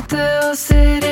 The city